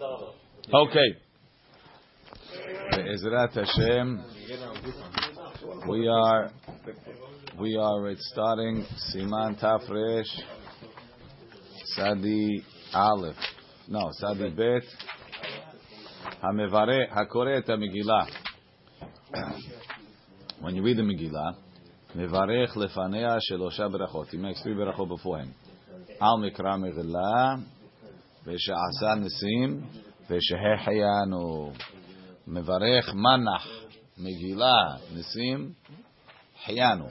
Okay. Be'ezrat Hashem, we are we are starting Siman Tafresh Sadi Aleph. No, Sadi Bet. Hamevare Hakore et Megillah. When you read the Megillah, Mevarech lefanea shelosha berachot. He makes three berachot beforehand. Al mikra megillah, ושעשה ניסים, ושהחיינו. מברך מנח, מגילה, ניסים, חיינו.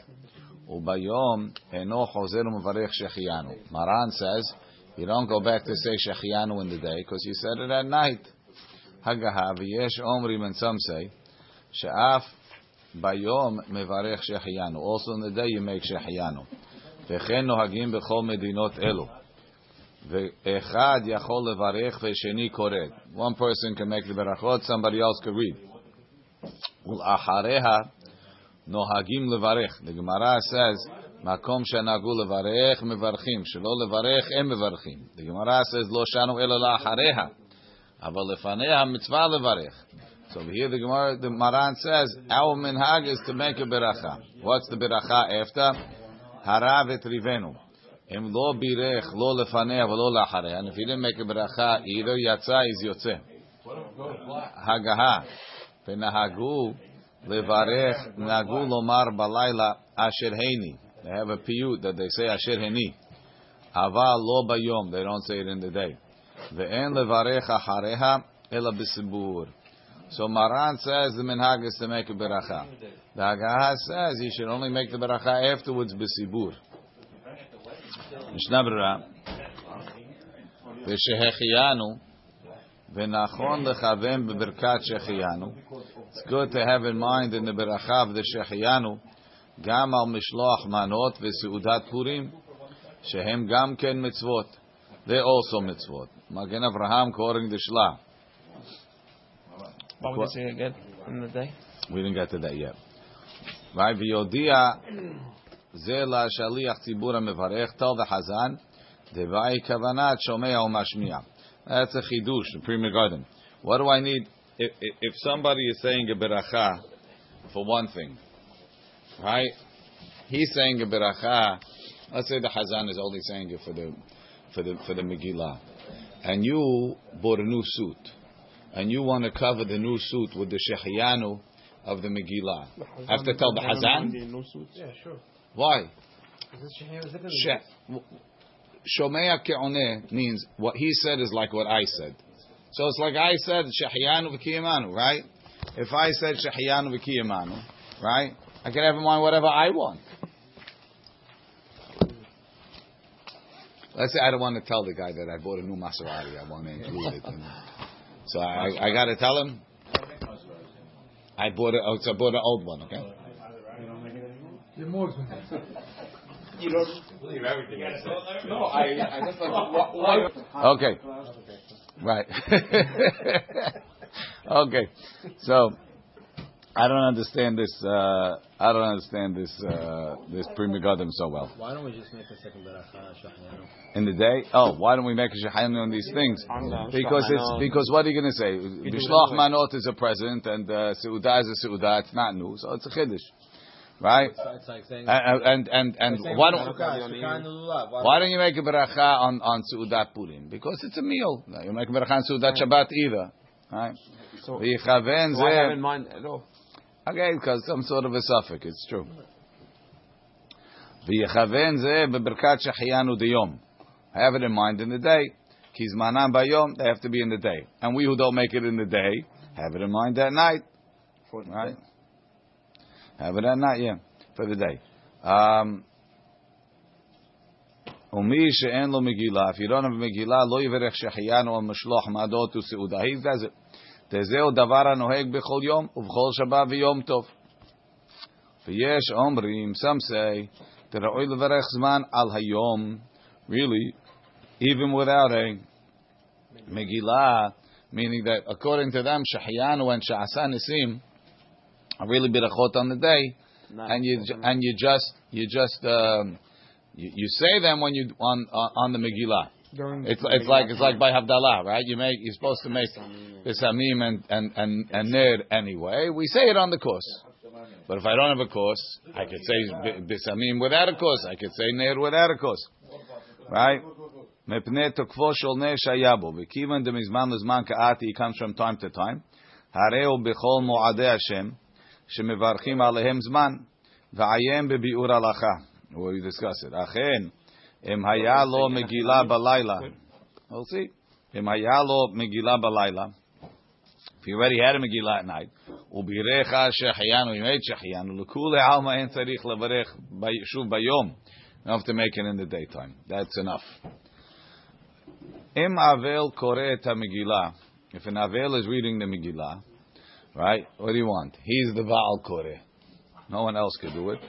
וביום אינו חוזר ומברך שהחיינו. Maran says, you don't go back to say שהחיינו in the day, because you said it at night. הגהה, ויש אומרים, and some say, שאף ביום מברך שהחיינו. Also in the day you make שהחיינו. וכן נוהגים בכל מדינות אלו. One person can make the berachot, somebody else can read. ולאחריה נוהגים לברך. The Gemara says, מקום שנהגו לברך, מברכים. שלא לברך, הם מברכים. The Gemara says, לא שנו אלא לאחריה. אבל לפניה מצווה לברך. So here the Gemara, the Maran says, our minhag is to make a beracha. What's the beracha after? Harav et rivenu. Im lo birech, lo lefanea, v'lo la'achareh. And if he didn't make a beracha, either yatsa is yotze. Hagaha. V'nahagu levarech, nagu lomar balayla asher heini. They have a piyut that they say asher heni. Ava lo bayom. They don't say it in the day. Ve'en levarech achareha ela b'sibur. So Maran says the minhag is to make a beracha. The Hagaha says he should only make the beracha afterwards b'sibur. משנה ברירה, ושהחיינו, ונכון לכוון בברכת שהחיינו. It's good to have in mind in the ברכה of the שהחיינו, גם על משלוח מנות וסעודת פורים, שהם גם כן מצוות. They also מצוות. מגן אברהם quoting the Shla. What would you say again in the day? We didn't get to that yet. Right, Zela shaliach tzibur mevarech. Tell the Hazan, devai kavanat shomea umashmiya. That's a chidush, the Pri Megadim. What do I need? If, if, if somebody is saying a beracha for one thing, right? He's saying a beracha. Let's say the Hazan is only saying it for the for the for the Megillah, and you bought a new suit, and you want to cover the new suit with the shechiyanu of the Megillah. I have to tell the Hazan. Yeah, sure. Why? Sh- Shomea ke'oneh means what he said is like what I said. So it's like I said shehiyanu v'kiyamanu, right? If I said shehiyanu v'kiyamanu, right? I can have in mind whatever I want. Let's say I don't want to tell the guy that I bought a new Maserati. I want to include it. In, so I, I got to tell him. I bought a, oh, so I bought an old one. Okay. You're more than You don't believe everything I say. No, I, I just like why. why Okay. Right. okay. So I don't understand this. Uh, I don't understand this. Uh, this Pri Megadim so well. Why don't we just make a second beracha shahayanu? In the day, oh, why don't we make a shahayanu on these things? Because it's because what are you going to say? Bishloch manot is a present and uh, seudah is a seudah. It's not new, so it's a chiddush, right? It's, it's like saying. And and and, and why don't beracha, shahayanu lulav. Why why don't you make a beracha on on seudat purim? Because it's a meal. You make a beracha on seudat Shabbat either, right? So, so I have in mind at all. Okay, because some sort of a suffix, it's true. V'yichaven zeh beberkat shehiyanu diyom. Have it in mind in the day. Kizmanan bayom, they have to be in the day. And we who don't make it in the day, have it in mind at night. Right? Have it at night, yeah, for the day. Um, ומי שאין לו מגילה, if you don't have מגילה, לא יברך שהחיינו על משלוח מעדות וסעודה. He does it. וזהו דבר הנוהג בכל יום ובכל שבת ויום טוב. ויש אומרים, some say, תראוי לברך זמן על היום, really, even without a מגילה, meaning that according to them, שהחיינו and שעשה ניסים are really berachot on the day, and you ju- and you just you just um, you, you say them when you on on, on the Megillah. During It's the it's like it's like by Havdalah, right? You make you're supposed to make Bisamim and and and and Ner anyway. We say it on the course. But if I don't have a course, I could say bi- Bisamim without a course. I could say Ner without a course. Right? מפני תוקפו של נר שהיה בו, וכיוון דמזמן לזמן קראתי, he comes from time to time, הרי הוא בכל מועדי השם, שמברכים עליהם זמן, ועיין בביאור הלכה. We discuss it. אכן, אם היה לו מגילה בלילה, we'll see, אם היה לו מגילה בלילה, if he already had a מגילה at night, ובירך שהחיינו, he made שהחיינו, לכולי עלמא אין צריך לברך ב- שוב ביום. You don't have to make it in the daytime. That's enough. Im Avel kore et Megillah. If an Avel is reading the Megillah, right? What do you want? He's the Baal kore. No one else could do it.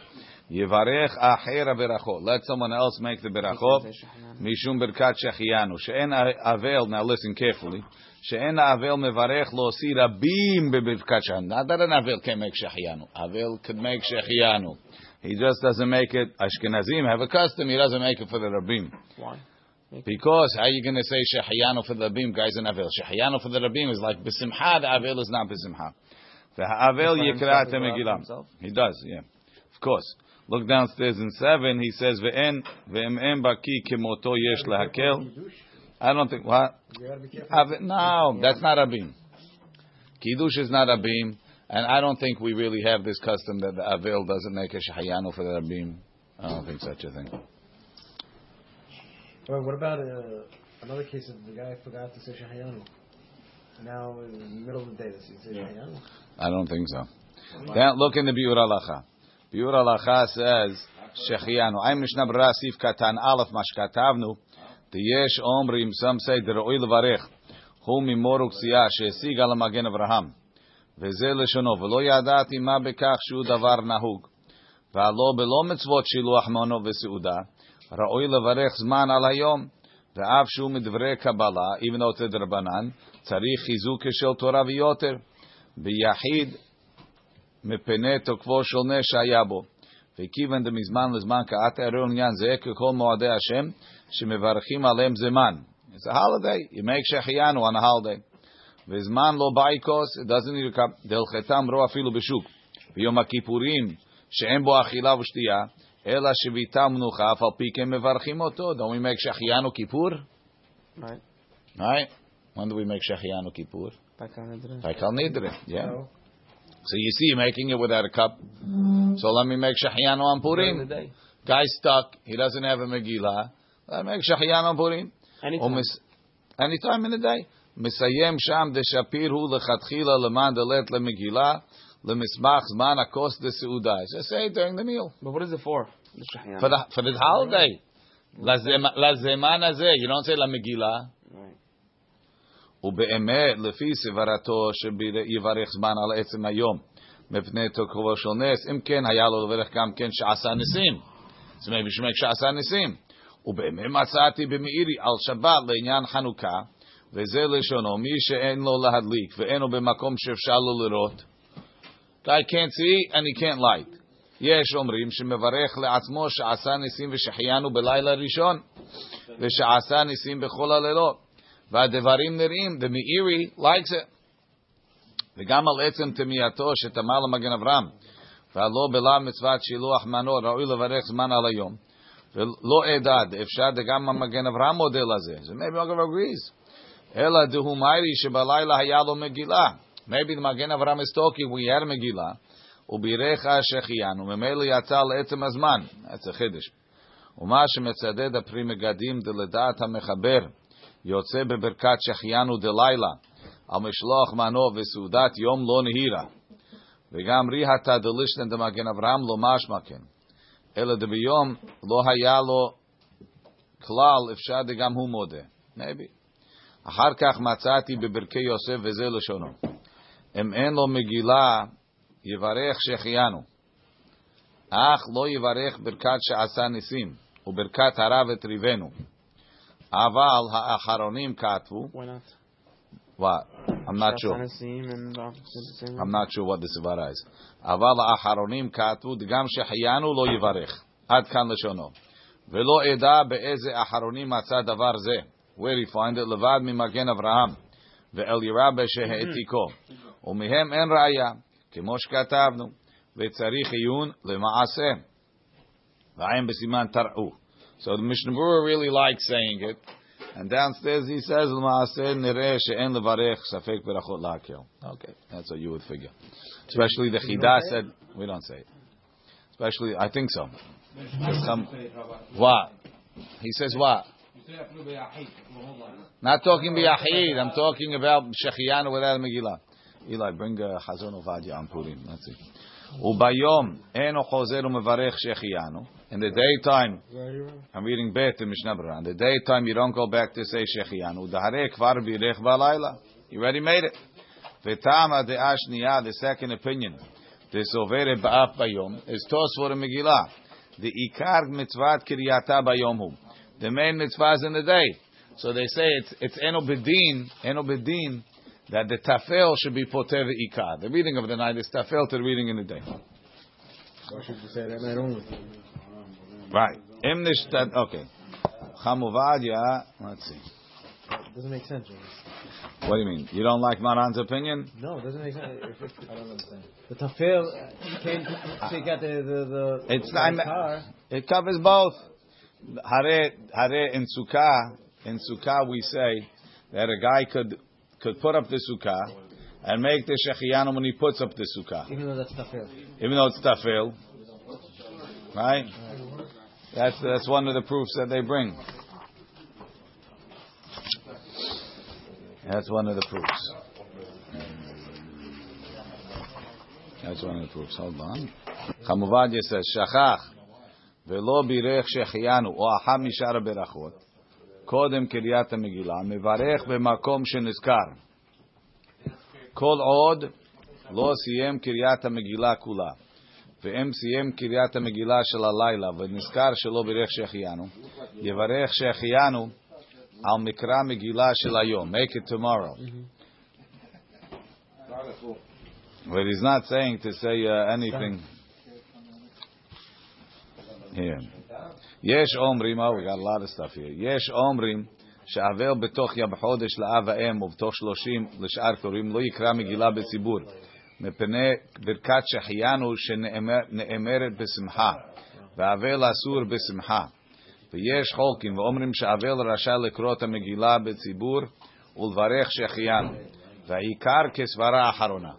Yivarech achera berachot. Let someone else make the berachot. Mishum berkat shechianu. She'en Avel. Now listen carefully. She'en Avel mevarech lo si rabim bebivkat shechianu. Not that an Avel can make shechianu. Avel could make shechianu. He just doesn't make it. Ashkenazim have a custom. He doesn't make it for the rabim. Why? Because how are you going to say Shehayanu for the Rabim, guys, in Avil? Shehayanu for the Rabim is like B'simcha, the Avel is not B'simcha. The Avel Yikra himself as Megillah. He does, yeah. Of course. Look downstairs in 7, he says, Ve'en, ve'em em baki kemoto yesh lehakel. I don't think, what? You gotta be careful. Ave- No, that's not Rabim. Kiddush is not Rabim, and I don't think we really have this custom that the Avil doesn't make a Shehayanu for the Rabim. I don't think such a thing. Well, what about uh, another case of the guy forgot to say Shahayanu? Now, in the middle of the day, does he say Shahayanu? I don't think so. Then look in the Biur Halacha. Biur Halacha says, Shechianu. I'm Mishnah Berurah Sif Katan Aleph Mashkatavnu. Tiyesh Omrim, some say, Deroi Levarech. הוא ממור וכסייה שהשיג על המגן אברהם. וזה לשונו, ולא ידעתי מה בכך שהוא דבר נהוג. והלא בלא מצוות שילוח מונו וסעודה, ראוי לברך זמן על היום, ואף שהוא מדברי קבלה, even though it's דרבנן, צריך חיזוק של תורה ויותר. ביחיד מפני תוקפו של נר שהיה בו. וכיוון דמזמן לזמן קראת הרי עניין זה ככל מועדי השם, שמברכים עליהם זמן. It's a holiday, you make שהחיינו on a holiday. וזמן לא come, דלחתם רוא אפילו בשוק. ביום הכיפורים, שאין בו אכילה ושתייה, אלא שביתה מנוחה, אף על פי כן מברכים אותו. Don't we make שהחיינו כיפור? Right. Right? When do we make שהחיינו כיפור? Back on it. Like Al Nidre, yeah. No. So you see, you're making it without a cup. So let me make Shahyano on During the Purim. day. Guy's stuck. He doesn't have a Megillah. Let me make Shahyano on Purim. Anytime. Or mis- anytime in the day. מסיים שם דשפיר הוא לכתחילה למען דלת למגילה, למסמך זמן הכוס דסעודה. Just say it during the meal. But what is it for? The Shahyan. For the, for the holiday. לזמ- לזמן הזה. You don't say למגילה. Right. ובאמת, לפי סברתו שיברך זמן על עצם היום, מפני תוקפו של נס, אם כן, היה לו לברך גם כן שעשה ניסים. זה maybe שמק שעשה ניסים. ובאמת מצאתי במאירי על שבת לעניין חנוכה, וזה לשונו, מי שאין לו להדליק ואינו במקום שאפשר לו לראות, guy can't see and he can't light. יש אומרים שמברך לעצמו שעשה ניסים ושחיינו בלילה ראשון, ושעשה ניסים בכל הלילות. והדברים נראים, the מאירי likes it. וגם על עצם תמייתו שתמה למגן אברהם, והלא בלה מצוות שילוח מנו, ראוי לברך זמן על היום. ולא אדד, אפשר גם המגן אברהם מודה לזה. זה maybe מגן agrees. אלא דהו מיירי שבלילה היה לו מגילה. maybe the מגן אברהם is talking, we מגילה, ובירך שהחיינו, ממילא יצא לעצם הזמן. that's a חידש. ומה שמצדד הפרי מגדים דלדעת המחבר, יוצא בברכת שהחיינו דלילה, על משלוח מנו וסעודת יום לא נהירה. וגם ריהתא דלישנן דמגן אברהם לא משמע כן. אלא דביום לא היה לו כלל, אפשר דגם הוא מודה. maybe. אחר כך מצאתי בברכי יוסף וזה לשונו. אם אין לו מגילה, יברך שהחיינו. אך לא יברך ברכת שעשה ניסים, וברכת הרב הטריבנו. אבל האחרונים כתבו, Why not? what? I'm not sure. Uh. I'm not sure what the סברה is. אבל האחרונים כתבו, גם שהחיינו לא יברך. עד כאן לשונו. ולא אדע באיזה אחרונים מצא דבר זה. Where you find it? Levad mimagen Avraham ve'el yirah shehe'etiko. ומהם אין ראיה, כמו שכתבנו, וצריך עיון למעשה. ועין בסימן תראו. So the Mishnah Berurah really likes saying it. And downstairs he says, למעשה נראה שאין לברך ספק ברכות להקל. Okay, that's what you would figure. Especially the Chida said, we don't say it. Especially, I think so. Some, what? He says what? Not talking biyahid, I'm talking about Shechianu without Megillah. Eli, bring a Chazon Ovadia on Purim. That's it. Ubayom eno chozer umevarech. In the daytime, I'm reading Bet in Mishnah Berurah. In the daytime, you don't go back to say shechianu. Kvar birech balayla. You already made it. De'ashniya, the second opinion. The sovere ba'af bayom is Tosfot and Megillah. The ikar mitzvat bayom hu. The main mitzvah is in the day. So they say it's, it's eno bedin, eno bedin, that the tafel should be poter ikar. The reading of the night is tafel to the reading in the day. Why should you say that night only? Right. Emnishtad. Okay. Chamuvadia. Let's see. It doesn't make sense. What do you mean? You don't like Maran's opinion? No, it doesn't make sense. If, if, I don't understand. The tafel came to take out the the, the It's the not- car. It covers both. Hare, hare in sukkah, in sukkah we say that a guy could could put up the sukkah and make the shechianu when he puts up the sukkah, Even though that's tafel. even though it's tafel, right? That's that's one of the proofs that they bring. That's one of the proofs. That's one of the proofs. Hold on. Chamuvadia says, Shachach, ולא בירך שהחיינו, או אחת משאר הברכות, קודם קריאת המגילה, מברך במקום שנזכר. כל עוד לא סיים קריאת המגילה כולה, ואם סיים קריאת המגילה של הלילה ונזכר שלא בירך שהחיינו, יברך שהחיינו על מקרא מגילה של היום. Make it tomorrow. But he's not saying to say uh, anything here. יש אומרים, oh, we got a lot of stuff here. יש אומרים שעבר בתוך ים חודש לאב האם ובתוך שלושים לשאר קוראים לא יקרא מגילה בציבור. מפני ברכת שהחיינו שנאמרת בשמחה. והאבל אסור בשמחה. ויש חולקים ואומרים שהאבל רשאי לקרוא את המגילה בציבור ולברך שהחיינו. והעיקר כסברה האחרונה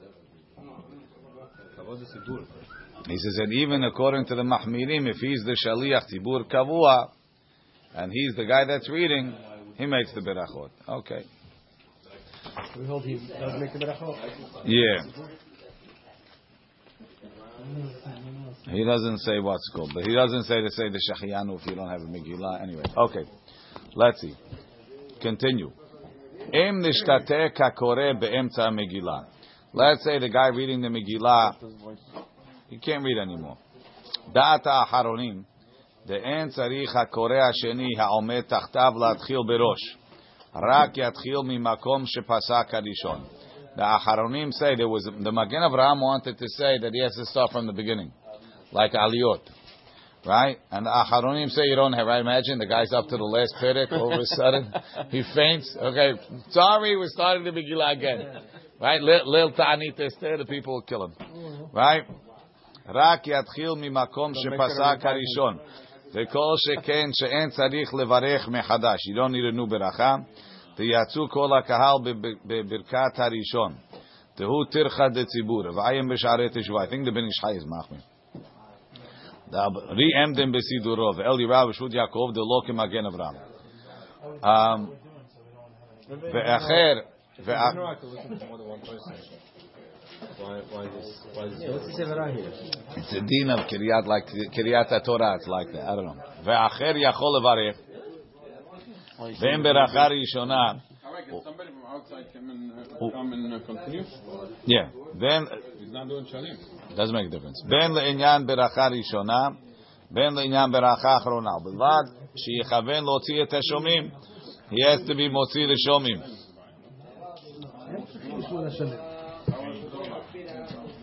כבוד לציבור. He says and even according to the Mahmirim, if he's the Shaliach Tibur Kavua, and he's the guy that's reading, he makes the berachot. Okay. We hold he does make the berachot. Yeah. He doesn't say what's called, but he doesn't say to say the Shachiyanu if you don't have a Megillah. Anyway, okay. Let's see. Continue. Im nishtateh kakore be'emtza Megillah. Let's say the guy reading the Megillah, he can't read anymore. דעת האחרונים, דאין צריך הקורא השני העומד תחתיו להתחיל בראש, רק יתחיל ממקום שפסק הראשון. The Acharonim say there was the Magen Avraham wanted to say that he has to start from the beginning, like Aliyot, right? And the Acharonim say you don't have. Right? Imagine the guy's up to the last perek, all of a sudden he faints. Okay, sorry, we're starting the Megillah again, right? Lil, lil Ta'anit Esther, the people will kill him, right? רק יתחיל ממקום שפסק הראשון. וכל שכן שאין צריך לברך מחדש, לא נראינו ברכה, ויצאו כל הקהל בברכת הראשון. תהו טרחה דציבור, ועיין בשערי תשובה. I think the Ben Ish Chai is מחמיר. ריאמדם בסידורו, ואלי רב ושבות יעקב דלא כמגן אברהם. ואחר, why, why this, why this yeah, what's here? It's a din of Kiryat, like Kiryat Torah, it's like that. I don't know. Ve'acher yachol levarech. Can somebody from outside come and, uh, come and uh, continue? Yeah. Then he's not doing shalim. Doesn't make a difference. Ben le'inyan Berachar rishona, ben le'inyan beracha achrona. Belvad sheyichaven lotzi et hashomim. He has to be motzi rishomim.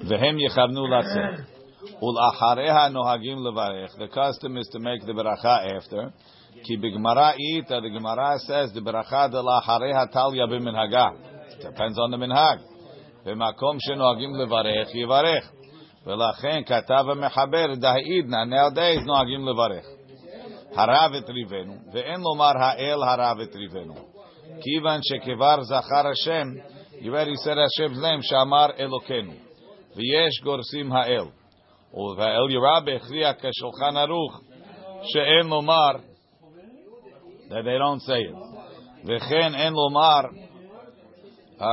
והם יכוונו לצאת. ולאחריה נוהגים לברך. The custom is to make the ברכה after. Ki b'Gemara ita, the Gemara says, the bracha de lachareha talya b'minhaga. Depends on the minhag. במקום שנוהגים לברך, יברך. ולכן כתב המחבר, דהעידנא, nowadays נוהגים לברך. הרב הטריבנו, ואין לומר האל הרב הטריבנו. כיוון שכבר זכר השם, you already said Hashem's name, שאמר אלוקינו. ויש גורסים האל. והאל ירא בהכריע כשולחן ערוך, שאין לומר, that they don't say it. וכן אין לומר, uh,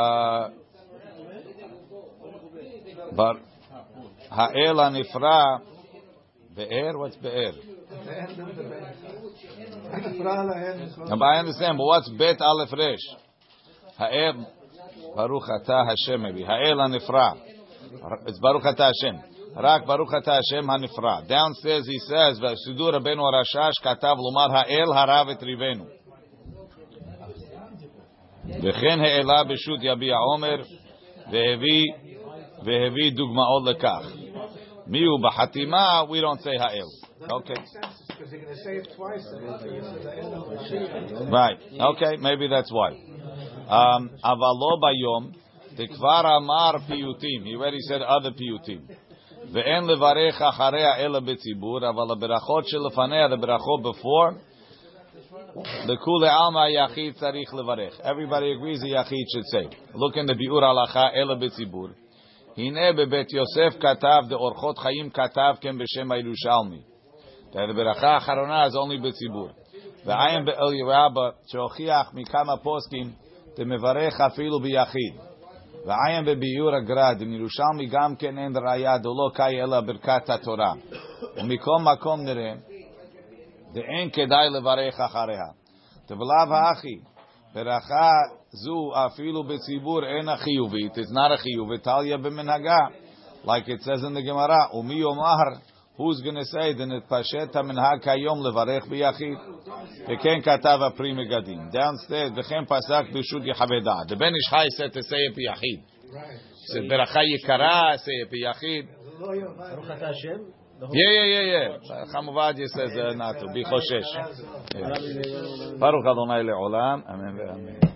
but האל הנפרע, באר? What's באר? But I understand, but what's bet aleph resh? Ha'el, Baruch Ata Hashem maybe. Ha'el HaNifra. It's Baruch Ata Hashem. Rak Baruch Ata Hashem HaNifra. Downstairs he says, V'asidur Rabbeinu Arashash katav lomar Ha'el harav et rivenu. וכן העלה בשו"ת יביע אומר והביא דוגמאות לכך. LeKach. Miu בחתימה, we don't say HaEl. Okay. Right. Okay, maybe that's why. Um, אבל לא ביום, דכבר אמר פיוטים. He already said other פיוטים. ואין לברך אחריה אלא בציבור, אבל הברכות שלפניה, the ברכות before, לכולי עלמא היחיד צריך לברך. Everybody agrees the יחיד should say. Look in the ביאור הלכה אלא בציבור. הנה בבית יוסף כתב, דאורחות חיים כתב כן בשם הירושלמי. ברכה האחרונה is only בציבור. ועיין באליהו רבא שהוכיח מכמה פוסקים דמברך אפילו ביחיד. ועיין בביאור הגרד, עם ירושלמי גם כן אין ראיה דלא קאי אלא ברכת התורה. ומכל מקום נראה דאין כדאי לברך אחריה. תבלב האחי, ברכה זו אפילו בציבור אין החיובית, it's not a חיובית, תליה במנהגה, like it says in the Gemara, ומי יאמר, who's going to say the netpashet minhag kayom levarech biyachid? V'ken katava pri megadim. Downstairs, v'chen pasak b'shud yechaveda. The Ben Ish Chai said to say it biyachid. He said beracha yikara, say it biyachid. Yeah, yeah, yeah, yeah. Chamuvadi says uh, not to be choshesh. Baruch Adonai le'olam. Amen ve'amen.